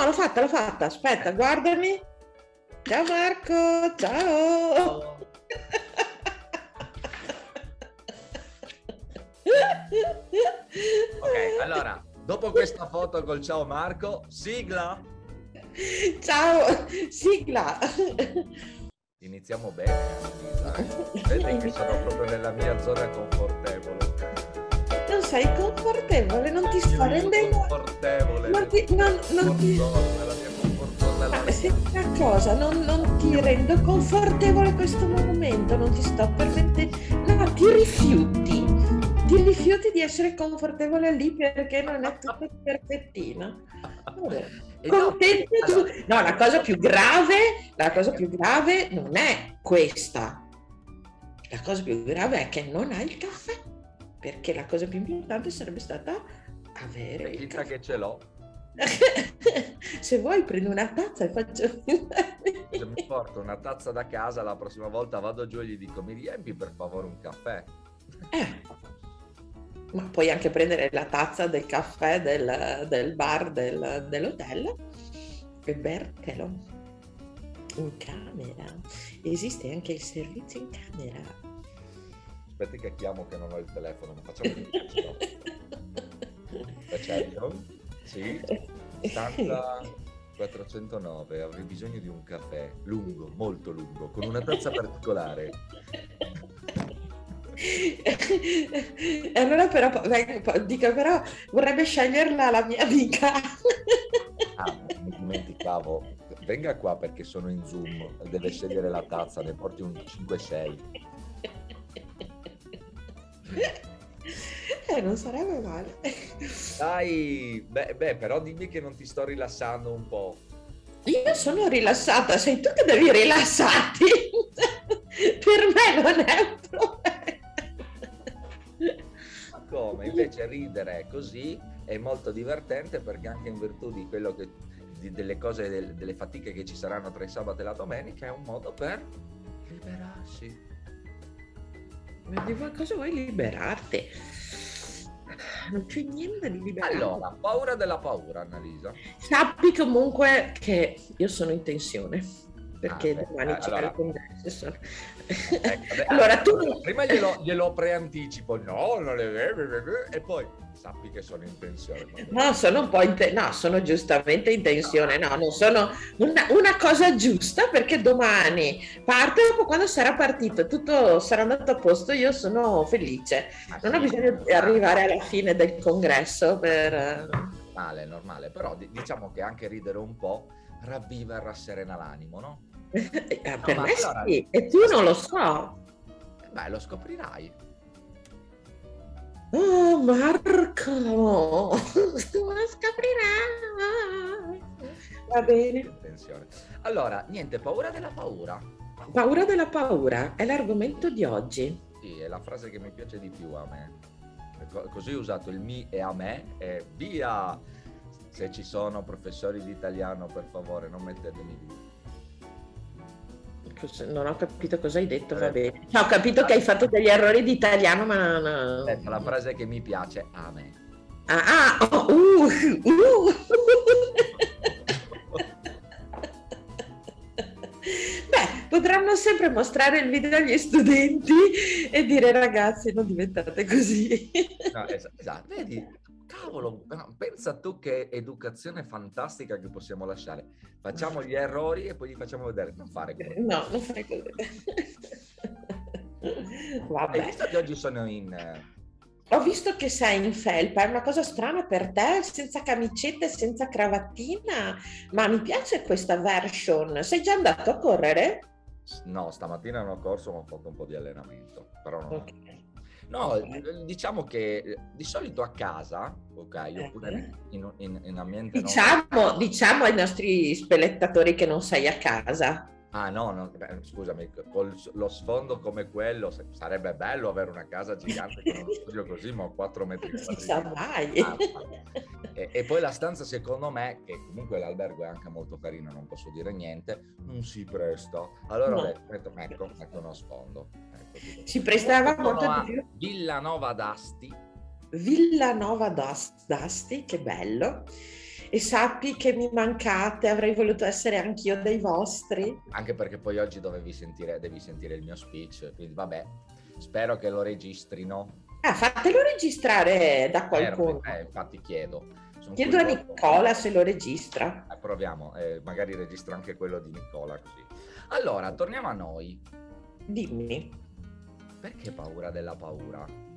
no, l'ho fatta, l'ho fatta. Aspetta, guardami. Ciao Marco, ciao. Ok, allora, dopo questa foto col ciao Marco, sigla. Ciao, sigla. Iniziamo bene, Lisa. Vedi che sono proprio nella mia zona confortevole. Sei confortevole, non ti sto rendendo... Confortevole. Non ti... Non, non ti... Confortona. Ma se una cosa, non, non ti rendo confortevole questo momento, non ti sto permettendo... No, ti rifiuti. Ti rifiuti di essere confortevole lì perché non è tutto perfettino. Vabbè. No, Contento tu. No, la cosa più grave, la cosa più grave non è questa. La cosa più grave è che non hai il caffè. Perché la cosa più importante sarebbe stata avere il Chissà che ce l'ho. Se vuoi prendo una tazza e faccio... Se mi porto una tazza da casa, la prossima volta vado giù e gli dico mi riempi per favore un caffè. Eh, ma puoi anche prendere la tazza del caffè del, del bar del- dell'hotel e bertelo in camera. Esiste anche il servizio in camera. Aspetti che chiamo che non ho il telefono, ma facciamo di Certo? Sì. Stanza 409, avrei bisogno di un caffè lungo, molto lungo, con una tazza particolare. E allora però, dico però vorrebbe sceglierla la mia amica. Ah, mi dimenticavo. Venga qua perché sono in Zoom, deve scegliere la tazza, ne porti un 5-6. Non sarebbe male. Dai, beh, beh, però dimmi che non ti sto rilassando un po'. Io sono rilassata, sei tu che devi rilassarti. per me non è un problema. Ma come? Invece ridere così è molto divertente perché anche in virtù di quello che di- delle cose, del- delle fatiche che ci saranno tra il sabato e la domenica è un modo per liberarsi. Ma di cosa vuoi liberarti? Non c'è niente di liberarti. Allora, paura della paura, Annalisa. Sappi comunque che io sono in tensione perché Ah, beh, domani eh, c'è allora. il congresso. Ecco, allora tu Prima glielo, glielo preanticipo, no, non è e poi sappi che sono in tensione. No, sono un po' in te- no, sono giustamente in tensione, no, non sono una, una cosa giusta perché domani parte dopo quando sarà partito, tutto sarà andato a posto, io sono felice. Non ho bisogno di arrivare alla fine del congresso per... eh, Normale, normale, però di- diciamo che anche ridere un po' ravviva e rasserena l'animo, no? Eh, per me allora- sì, e tu non lo so. Beh, lo scoprirai. Oh Marco, lo scoprirai. Va bene. Attenzione. Allora, niente, paura della paura. Paura della paura è l'argomento di oggi. Sì, è la frase che mi piace di più a me. Co- Così ho usato il mi e a me e via! Se ci sono professori di italiano, per favore, non mettetemi giù. Non ho capito cosa hai detto, va bene. No, ho capito che hai fatto degli errori di italiano, ma no. Ecco, la frase che mi piace a me. Ah, ah, oh, uh, uh. Beh, potranno sempre mostrare il video agli studenti e dire ragazzi non diventate così. No, es- esatto, vedi? Cavolo, pensa tu che educazione fantastica che possiamo lasciare. Facciamo gli errori e poi gli facciamo vedere. Non fare così. No, non fai così. Hai Vabbè. visto che oggi sono in... eh, Ho visto che sei in felpa, è una cosa strana per te, senza camicetta e senza cravattina, ma mi piace questa version. Sei già andato a correre? No, stamattina non ho corso, ma ho fatto un po' di allenamento. Però non... Ok. No, eh, diciamo che eh, di solito a casa, ok, oppure in, in- in ambiente... non- Diciamo, diciamo ai nostri spettatori che non sei a casa. Ah no, no, scusami, con lo sfondo come quello sarebbe bello avere una casa gigante con uno studio così, ma ho 4 metri Non si sa mai. Ah, E, e poi la stanza, secondo me, che comunque l'albergo è anche molto carino, non posso dire niente, non si presta. Allora ho No. detto, metto, metto, metto uno sfondo. Ecco. Si prestava molto di più. Villanova d'Asti. Villanova d'As- d'Asti, che bello. E sappi che mi mancate, avrei voluto essere anch'io dei vostri. Anche perché poi oggi dovevi sentire, devi sentire il mio speech, quindi vabbè, spero che lo registrino. Ah, fatelo registrare da qualcuno. Eh, infatti chiedo. Sono Chiedo a Nicola se lo registra. Eh, proviamo, eh, magari registra anche quello di Nicola così. Allora, torniamo a noi. Dimmi. Perché paura della paura?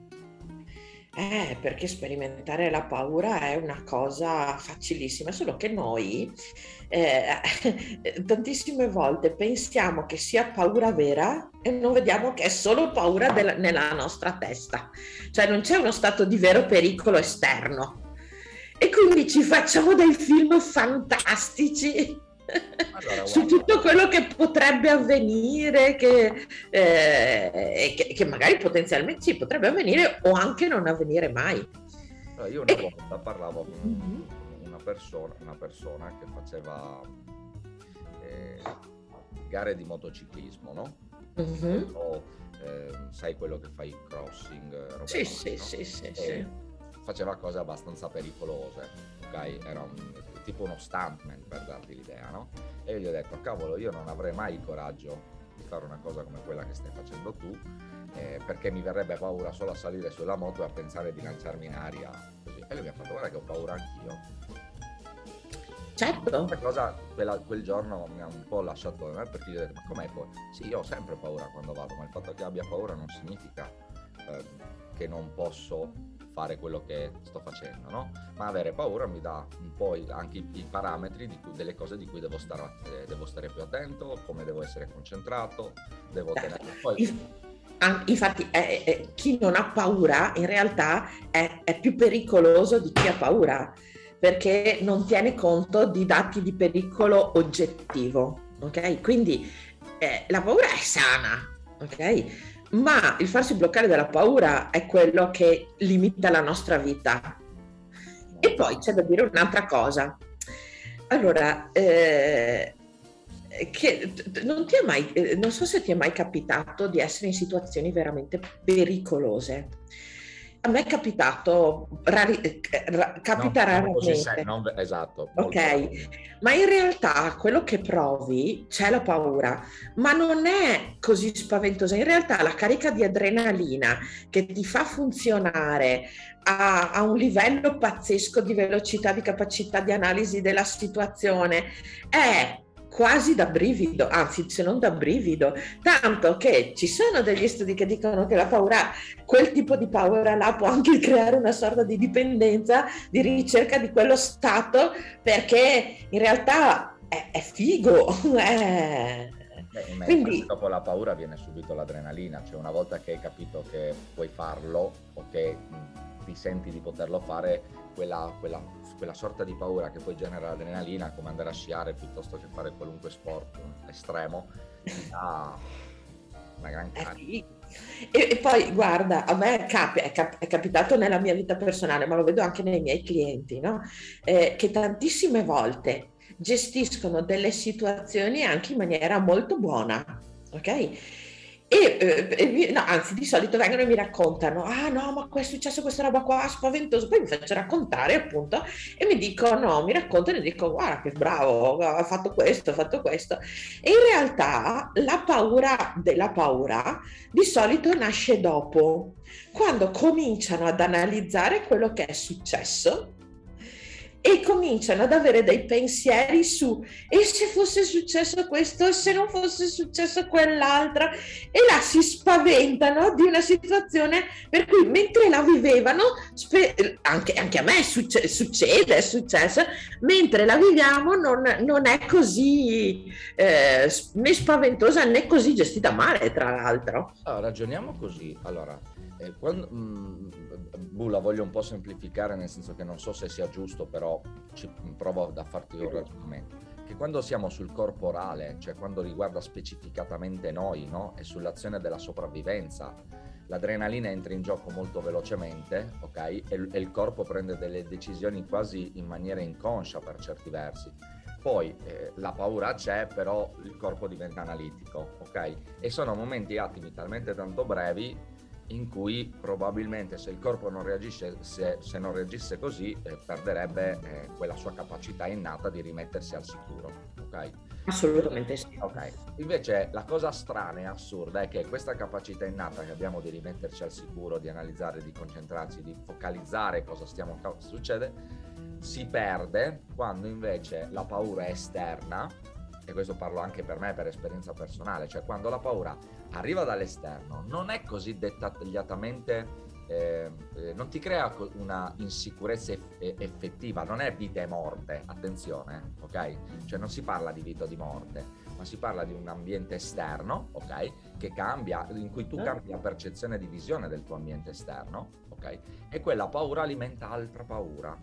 Eh, perché sperimentare la paura è una cosa facilissima, solo che noi eh, tantissime volte pensiamo che sia paura vera e non vediamo che è solo paura della, nella nostra testa, cioè non c'è uno stato di vero pericolo esterno. E quindi ci facciamo dei film fantastici allora, su tutto quello che potrebbe avvenire, che, eh, che, che, magari potenzialmente sì, potrebbe avvenire o anche non avvenire mai. Allora, io una e... volta parlavo con mm-hmm. una, persona, una persona che faceva eh, gare di motociclismo, no? Mm-hmm. O, eh, sai quello che fa il crossing? Sì, sì, no? sì, sì, sì. Faceva cose abbastanza pericolose, ok? Era un tipo uno stuntman per darti l'idea, no? E io gli ho detto, cavolo, io non avrei mai il coraggio di fare una cosa come quella che stai facendo tu, eh, perché mi verrebbe paura solo a salire sulla moto e a pensare di lanciarmi in aria. Così. E lui mi ha fatto, guarda che ho paura anch'io. Certo. Questa cosa quella, quel giorno mi ha un po' lasciato da me perché gli ho detto, ma com'è poi? Sì, io ho sempre paura quando vado, ma il fatto che abbia paura non significa eh, che non posso fare quello che sto facendo, no? Ma avere paura mi dà un po' anche i, i parametri cui, delle cose di cui devo stare, eh, devo stare, più attento, come devo essere concentrato, devo tenere... Poi... Infatti eh, eh, chi non ha paura in realtà è, è più pericoloso di chi ha paura perché non tiene conto di dati di pericolo oggettivo, ok? Quindi eh, la paura è sana, ok? Ma il farsi bloccare dalla paura è quello che limita la nostra vita. E poi c'è da dire un'altra cosa. Allora, eh, che non, ti è mai, eh, non so se ti è mai capitato di essere in situazioni veramente pericolose a me è capitato, rari, eh, ra, capita no, raramente. Sei, non, esatto. Ok, ma in realtà quello che provi c'è la paura, ma non è così spaventosa. In realtà la carica di adrenalina che ti fa funzionare a, a un livello pazzesco di velocità, di capacità di analisi della situazione è quasi da brivido, anzi se non da brivido, tanto che ci sono degli studi che dicono che la paura, quel tipo di paura là può anche creare una sorta di dipendenza, di ricerca di quello stato, perché in realtà è, è figo. È... Beh, Quindi... dopo la paura viene subito l'adrenalina, cioè una volta che hai capito che puoi farlo o che ti senti di poterlo fare, quella, quella quella sorta di paura che poi genera l'adrenalina, come andare a sciare piuttosto che fare qualunque sport estremo, ha una gran eh carica. E, e, poi guarda, a me è, cap- è, cap- è, capitato nella mia vita personale, ma lo vedo anche nei miei clienti, no? eh, che tantissime volte gestiscono delle situazioni anche in maniera molto buona, ok? E, eh, no, anzi, di solito vengono e mi raccontano: Ah, no, ma è successo questa roba qua spaventosa. Poi mi faccio raccontare, appunto, e mi dicono: Mi raccontano e dico: Guarda, che bravo, ha fatto questo, ha fatto questo. E in realtà la paura della paura di solito nasce dopo, quando cominciano ad analizzare quello che è successo e cominciano ad avere dei pensieri su e se fosse successo questo? E se non fosse successo quell'altra? E là si spaventano di una situazione per cui mentre la vivevano anche, anche, a me succe- succede è successo mentre la viviamo non, non è così eh, né spaventosa né così gestita male tra l'altro. Allora, ragioniamo così. Allora eh, quando, mh, mm, Bu, la voglio un po' semplificare, nel senso che non so se sia giusto, però ci, provo a farti un ragionamento. Che quando siamo sul corporale, cioè quando riguarda specificatamente noi, no? E sull'azione della sopravvivenza, l'adrenalina entra in gioco molto velocemente, ok? E, e il corpo prende delle decisioni quasi in maniera inconscia per certi versi. Poi eh, la paura c'è, però il corpo diventa analitico, ok? E sono momenti attimi talmente tanto brevi in cui probabilmente se il corpo non reagisce, se, se non reagisse così, eh, perderebbe eh, quella sua capacità innata di rimettersi al sicuro. Ok? Assolutamente sì. Ok. Invece la cosa strana e assurda è che questa capacità innata che abbiamo di rimetterci al sicuro, di analizzare, di concentrarci, di focalizzare cosa stiamo succede, si perde quando invece la paura è esterna e questo parlo anche per me per esperienza personale, cioè quando la paura arriva dall'esterno non è così dettagliatamente, eh, eh, non ti crea una insicurezza eff- effettiva, non è vita e morte, attenzione, ok? Cioè non si parla di vita o di morte, ma si parla di un ambiente esterno, ok? Che cambia, in cui tu cambi la percezione di visione del tuo ambiente esterno, ok? E quella paura alimenta altra paura.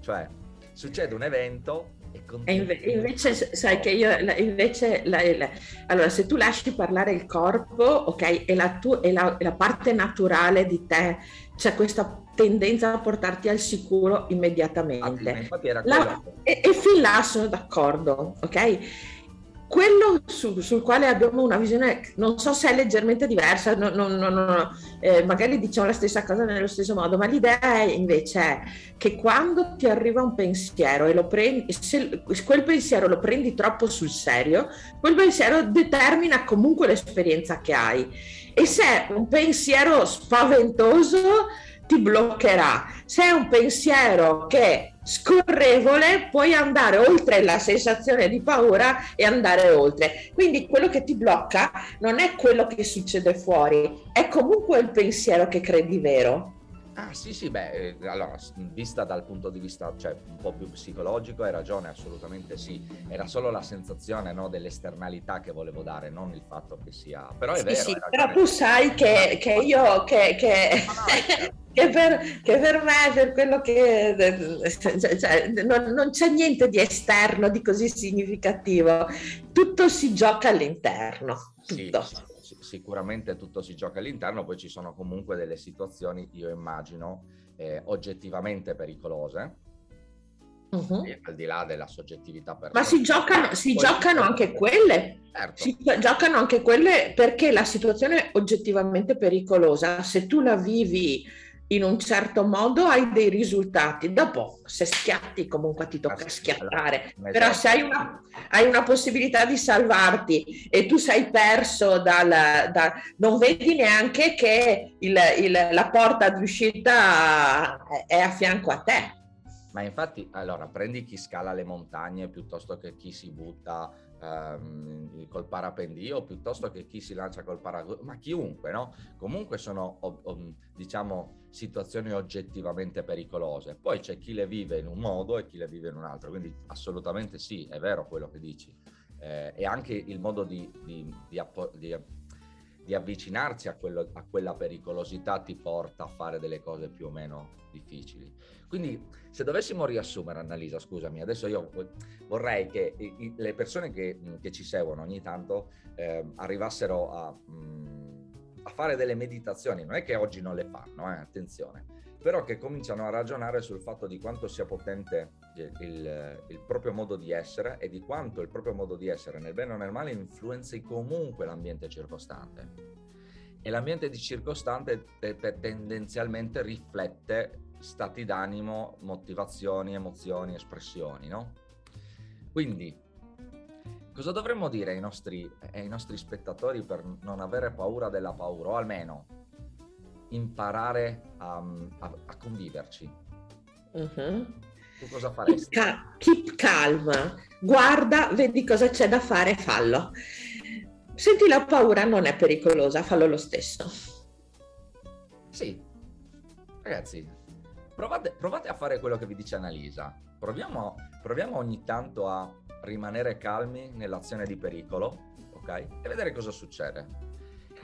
Cioè, succede un evento e inve- invece sai che io invece la, la, allora se tu lasci parlare il corpo ok è la, tu, è la, è la parte naturale di te c'è questa tendenza a portarti al sicuro immediatamente. La, e, e fin là sono d'accordo ok quello su, sul quale abbiamo una visione, non so se è leggermente diversa, no, no, no, eh, magari diciamo la stessa cosa nello stesso modo, ma l'idea è, invece è che quando ti arriva un pensiero e prendi, se quel pensiero lo prendi troppo sul serio, quel pensiero determina comunque l'esperienza che hai. E se è un pensiero spaventoso, ti bloccherà. Se è un pensiero che scorrevole puoi andare oltre la sensazione di paura e andare oltre. Quindi quello che ti blocca non è quello che succede fuori, è comunque il pensiero che credi vero. Ah sì sì, beh, eh, allora, vista dal punto di vista cioè, un po' più psicologico hai ragione, assolutamente sì, era solo la sensazione no, dell'esternalità che volevo dare, non il fatto che sia... Però è sì, vero. Sì, però tu sai che, che io, che, che... No, no. che, per, che, per, me, per quello che... Cioè, cioè, non, non c'è niente di esterno, di così significativo, tutto si gioca all'interno. Tutto. Sì, sì sicuramente tutto si gioca all'interno, poi ci sono comunque delle situazioni, io immagino, eh, oggettivamente pericolose, Uh-huh. al di là della soggettività personale. Ma si giocano, si giocano anche quelle. Certo. Si giocano anche quelle perché la situazione è oggettivamente pericolosa. Se tu la vivi in un certo modo hai dei risultati. Dopo, se schiatti, comunque ti tocca schiattare. Però se hai una, hai una possibilità di salvarti e tu sei perso dal... Da, non vedi neanche che il, il, la porta d'uscita è a fianco a te. Ma infatti, allora, prendi chi scala le montagne piuttosto che chi si butta ehm, col parapendio, piuttosto che chi si lancia col parapendio, ma chiunque, no? Comunque sono, diciamo, situazioni oggettivamente pericolose. Poi c'è chi le vive in un modo e chi le vive in un altro, quindi assolutamente sì, è vero quello che dici. Eh, e anche il modo di, di, di, di di avvicinarsi a, quello, a, quella pericolosità ti porta a fare delle cose più o meno difficili. Quindi se dovessimo riassumere, Annalisa, scusami, adesso io vorrei che le persone che, che ci seguono ogni tanto eh, arrivassero a, mh, a, fare delle meditazioni, non è che oggi non le fanno, eh, attenzione, però che cominciano a ragionare sul fatto di quanto sia potente il, il, proprio modo di essere e di quanto il proprio modo di essere nel bene o nel male influenzi comunque l'ambiente circostante. E l'ambiente circostante te, te, tendenzialmente riflette stati d'animo, motivazioni, emozioni, espressioni, no? Quindi, cosa dovremmo dire ai nostri, ai nostri spettatori per non avere paura della paura, o almeno imparare a, a, a conviverci. Uh-huh. Tu cosa faresti? Keep, ca- keep calm, guarda, vedi cosa c'è da fare, fallo. Senti la paura, non è pericolosa, fallo lo stesso. Sì, ragazzi, provate, provate a fare quello che vi dice Annalisa. Proviamo, proviamo ogni tanto a rimanere calmi nell'azione di pericolo, ok? E vedere cosa succede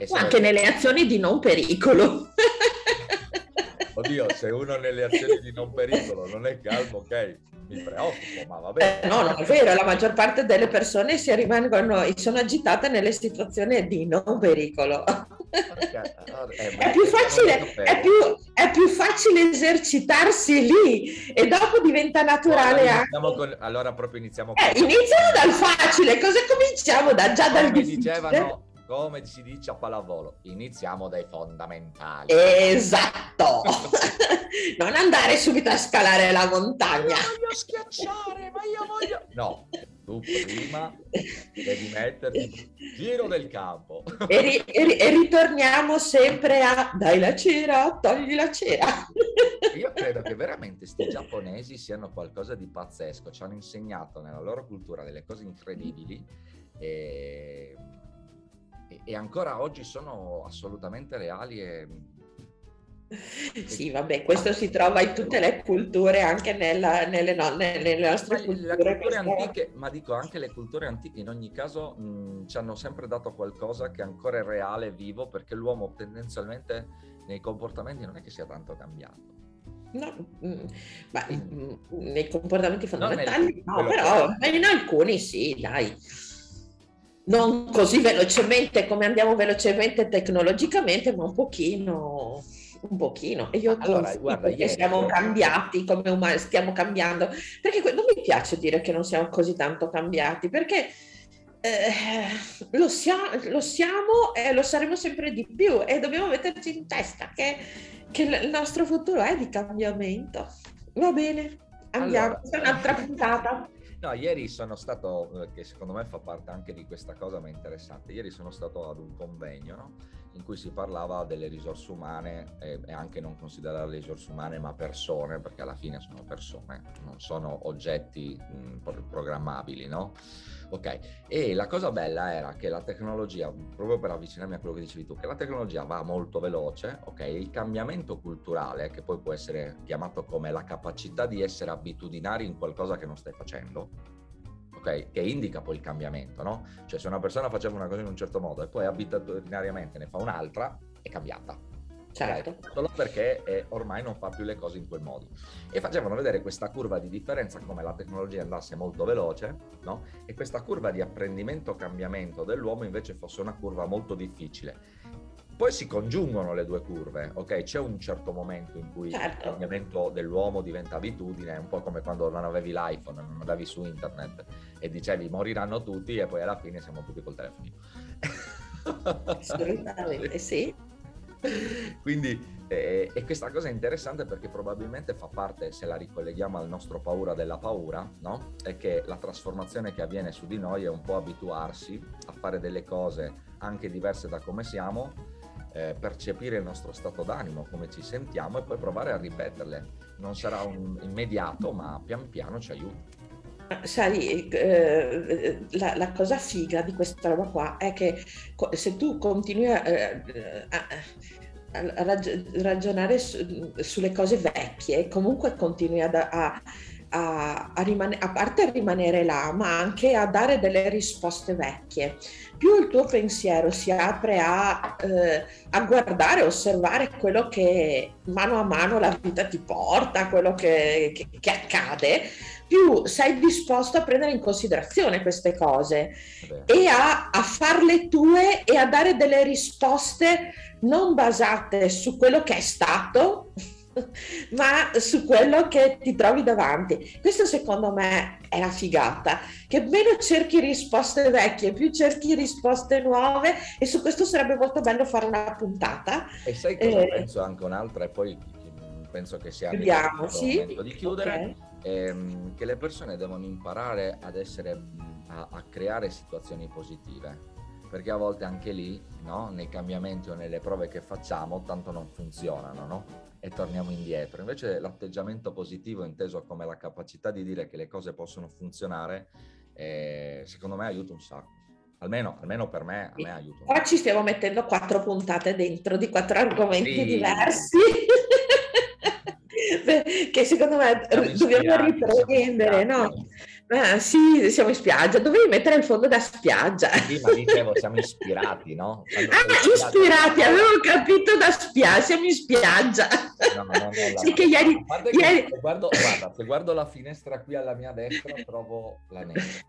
o anche nelle azioni di non pericolo. Oddio, se uno nelle azioni di non pericolo non è calmo, ok, mi preoccupo, ma va bene. Eh, no, non è vero, la maggior parte delle persone si rimangono, sono agitate nelle situazioni di non pericolo. Eh, è, più facile, è, più, è più facile esercitarsi lì e dopo diventa naturale allora, con, allora proprio iniziamo con... Eh, iniziamo dal facile, cosa cominciamo da, già dal difficile? dicevano come si dice a pallavolo, iniziamo dai fondamentali. Esatto! non andare subito a scalare la montagna. Ma io voglio schiacciare, ma io voglio... No, tu prima devi metterti giro del campo. E, ri- e, ri- e ritorniamo sempre a dai la cera, togli la cera. Io credo che veramente questi giapponesi siano qualcosa di pazzesco, ci hanno insegnato nella loro cultura delle cose incredibili e, e ancora oggi sono assolutamente reali e sì, vabbè, questo si trova in tutte le culture, anche nella, nelle, no, nelle, nostre ma culture. culture antiche, ma dico anche le culture antiche in ogni caso mh, ci hanno sempre dato qualcosa che ancora è reale, vivo, perché l'uomo tendenzialmente nei comportamenti non è che sia tanto cambiato. No, mm, ma mm, nei comportamenti fondamentali nel- no, però che- in alcuni sì, dai. Non così velocemente come andiamo velocemente tecnologicamente, ma un pochino, un pochino. E io Allora, guarda, ieri- siamo cambiati come umani, stiamo cambiando. Perché non mi piace dire che non siamo così tanto cambiati, perché eh, lo, sia- lo siamo e lo saremo sempre di più e dobbiamo metterci in testa che, che il nostro futuro è di cambiamento. Va bene, andiamo, Allora- un'altra puntata. No, ieri sono stato, eh, che secondo me fa parte anche di questa cosa, ma interessante. Ieri sono stato ad un convegno no? In cui si parlava delle risorse umane e anche non considerare risorse umane ma persone, perché alla fine sono persone, non sono oggetti pro- programmabili, no? Ok, e la cosa bella era che la tecnologia, proprio per avvicinarmi a quello che dicevi tu, che la tecnologia va molto veloce, ok? Il cambiamento culturale, che poi può essere chiamato come la capacità di essere abitudinari in qualcosa che non stai facendo, ok? Che indica poi il cambiamento, no? Cioè se una persona faceva una cosa in un certo modo e poi abitudinariamente ne fa un'altra, è cambiata. Certo. Ok? Solo perché eh, ormai non fa più le cose in quel modo. E facevano vedere questa curva di differenza, come la tecnologia andasse molto veloce, no? E questa curva di apprendimento-cambiamento dell'uomo invece fosse una curva molto difficile. Poi si congiungono le due curve, ok? C'è un certo momento in cui Certo. il cambiamento dell'uomo diventa abitudine, un po' come quando non avevi l'iPhone, non andavi su internet e dicevi moriranno tutti e poi alla fine siamo tutti col telefonino. Assolutamente sì. Quindi, eh, e questa cosa è interessante perché probabilmente fa parte, se la ricolleghiamo al nostro paura della paura, no? È che la trasformazione che avviene su di noi è un po' abituarsi a fare delle cose anche diverse da come siamo, eh, percepire il nostro stato d'animo, come ci sentiamo e poi provare a ripeterle. Non sarà un immediato, ma pian piano ci aiuta. Sai, eh, la, la cosa figa di questa roba qua è che se tu continui a, eh, a- a rag- ragionare su- sulle cose vecchie, comunque continui ad- a, a, a, rimane- a parte a rimanere là, ma anche a dare delle risposte vecchie. Più il tuo pensiero si apre a, eh, a guardare, osservare quello che mano a mano la vita ti porta, quello che- che- che accade, più sei disposto a prendere in considerazione queste cose Vabbè. e a, a farle tue e a dare delle risposte non basate su quello che è stato, ma su quello che ti trovi davanti. Questo secondo me è la figata, che meno cerchi risposte vecchie, più cerchi risposte nuove e su questo sarebbe molto bello fare una puntata. E sai cosa Eh, penso anche un'altra e poi penso che sia Chiudiamo, sì. momento di chiudere. Ok. ehm, che le persone devono imparare ad essere, a, a creare situazioni positive. Perché a volte anche lì, no, nei cambiamenti o nelle prove che facciamo, tanto non funzionano, no? E torniamo indietro. Invece l'atteggiamento positivo, inteso come la capacità di dire che le cose possono funzionare, eh, secondo me aiuta un sacco. Almeno, almeno per me, a me aiuta Qua ci stiamo mettendo quattro puntate dentro di quattro argomenti Sì. diversi. che secondo me dobbiamo riprendere, no? Ah, sì, siamo in spiaggia, dovevi mettere il fondo da spiaggia. Sì, ma dicevo, siamo ispirati, no? Quando Ah, ispirati, avevo capito da spiaggia, siamo in spiaggia. No, no, no, la- Sì, che ieri- a parte che ieri- se guardo, guarda, se guardo la finestra qui alla mia destra trovo la neve.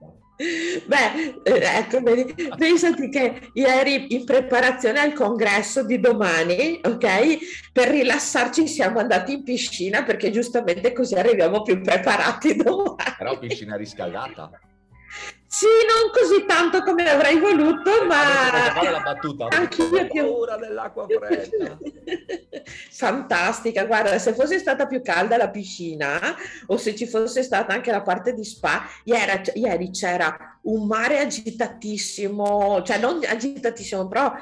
Beh, eh, ecco, vedi, pensati che ieri in preparazione al congresso di domani, ok, per rilassarci siamo andati in piscina perché giustamente così arriviamo più preparati domani. Però piscina riscaldata. Sì, non così tanto come avrei voluto, ma... Fare la battuta. Anche io ho paura dell'acqua fredda. Fantastica, guarda, se fosse stata più calda la piscina o se ci fosse stata anche la parte di spa, ieri, ieri c'era un mare agitatissimo, cioè non agitatissimo, però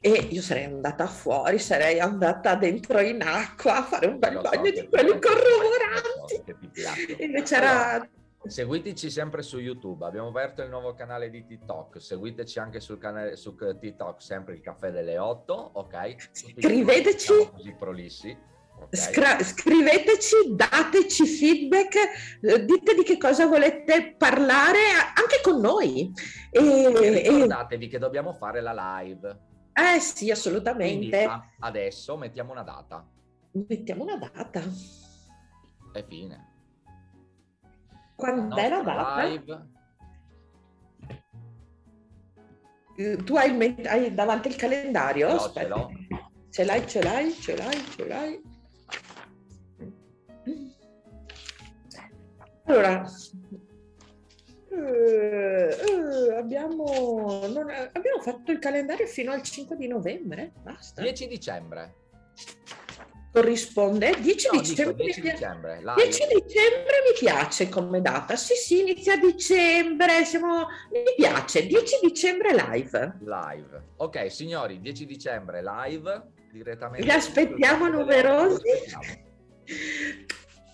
e io sarei andata fuori, sarei andata dentro in acqua a fare un bel so, bagno di quelli corroboranti. So, Invece era Seguiteci sempre su YouTube, abbiamo aperto il nuovo canale di TikTok, seguiteci anche sul canale su TikTok, sempre il caffè delle 8, ok? Scriveteci così prolissi. Okay. Scra- scriveteci, dateci feedback, eh, dite di che cosa volete parlare anche con noi. E, e ricordatevi e... che dobbiamo fare la live. Eh sì, assolutamente. Quindi, adesso mettiamo una data. Mettiamo una data. E fine. Quando è la data? Live. Eh, tu hai, hai, davanti il calendario? No, ce l'ho. Ce l'hai, ce l'hai, ce l'hai, ce l'hai. Allora, eh, eh, abbiamo, non, abbiamo fatto il calendario fino al 5 di novembre, basta. 10 dicembre corrisponde. 10 no, dicembre, 10 dicembre, 10 dicembre mi piace come data. Sì sì inizia a dicembre siamo... mi piace. 10 dicembre live. Live. Ok signori 10 dicembre live direttamente vi aspettiamo numerosi.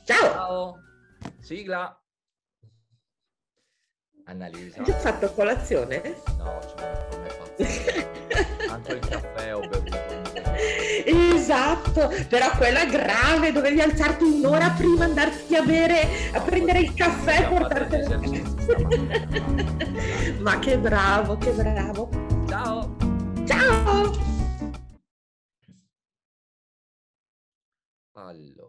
Ciao. Ciao. Sigla. Annalisa. Hai già fatto colazione? no ci vuole fare anche il caffè ho bevuto Esatto, però quella grave, dovevi alzarti un'ora prima, andarti a bere, a prendere il caffè e portartelo. Ma che bravo, che bravo. Ciao. Ciao. Allora.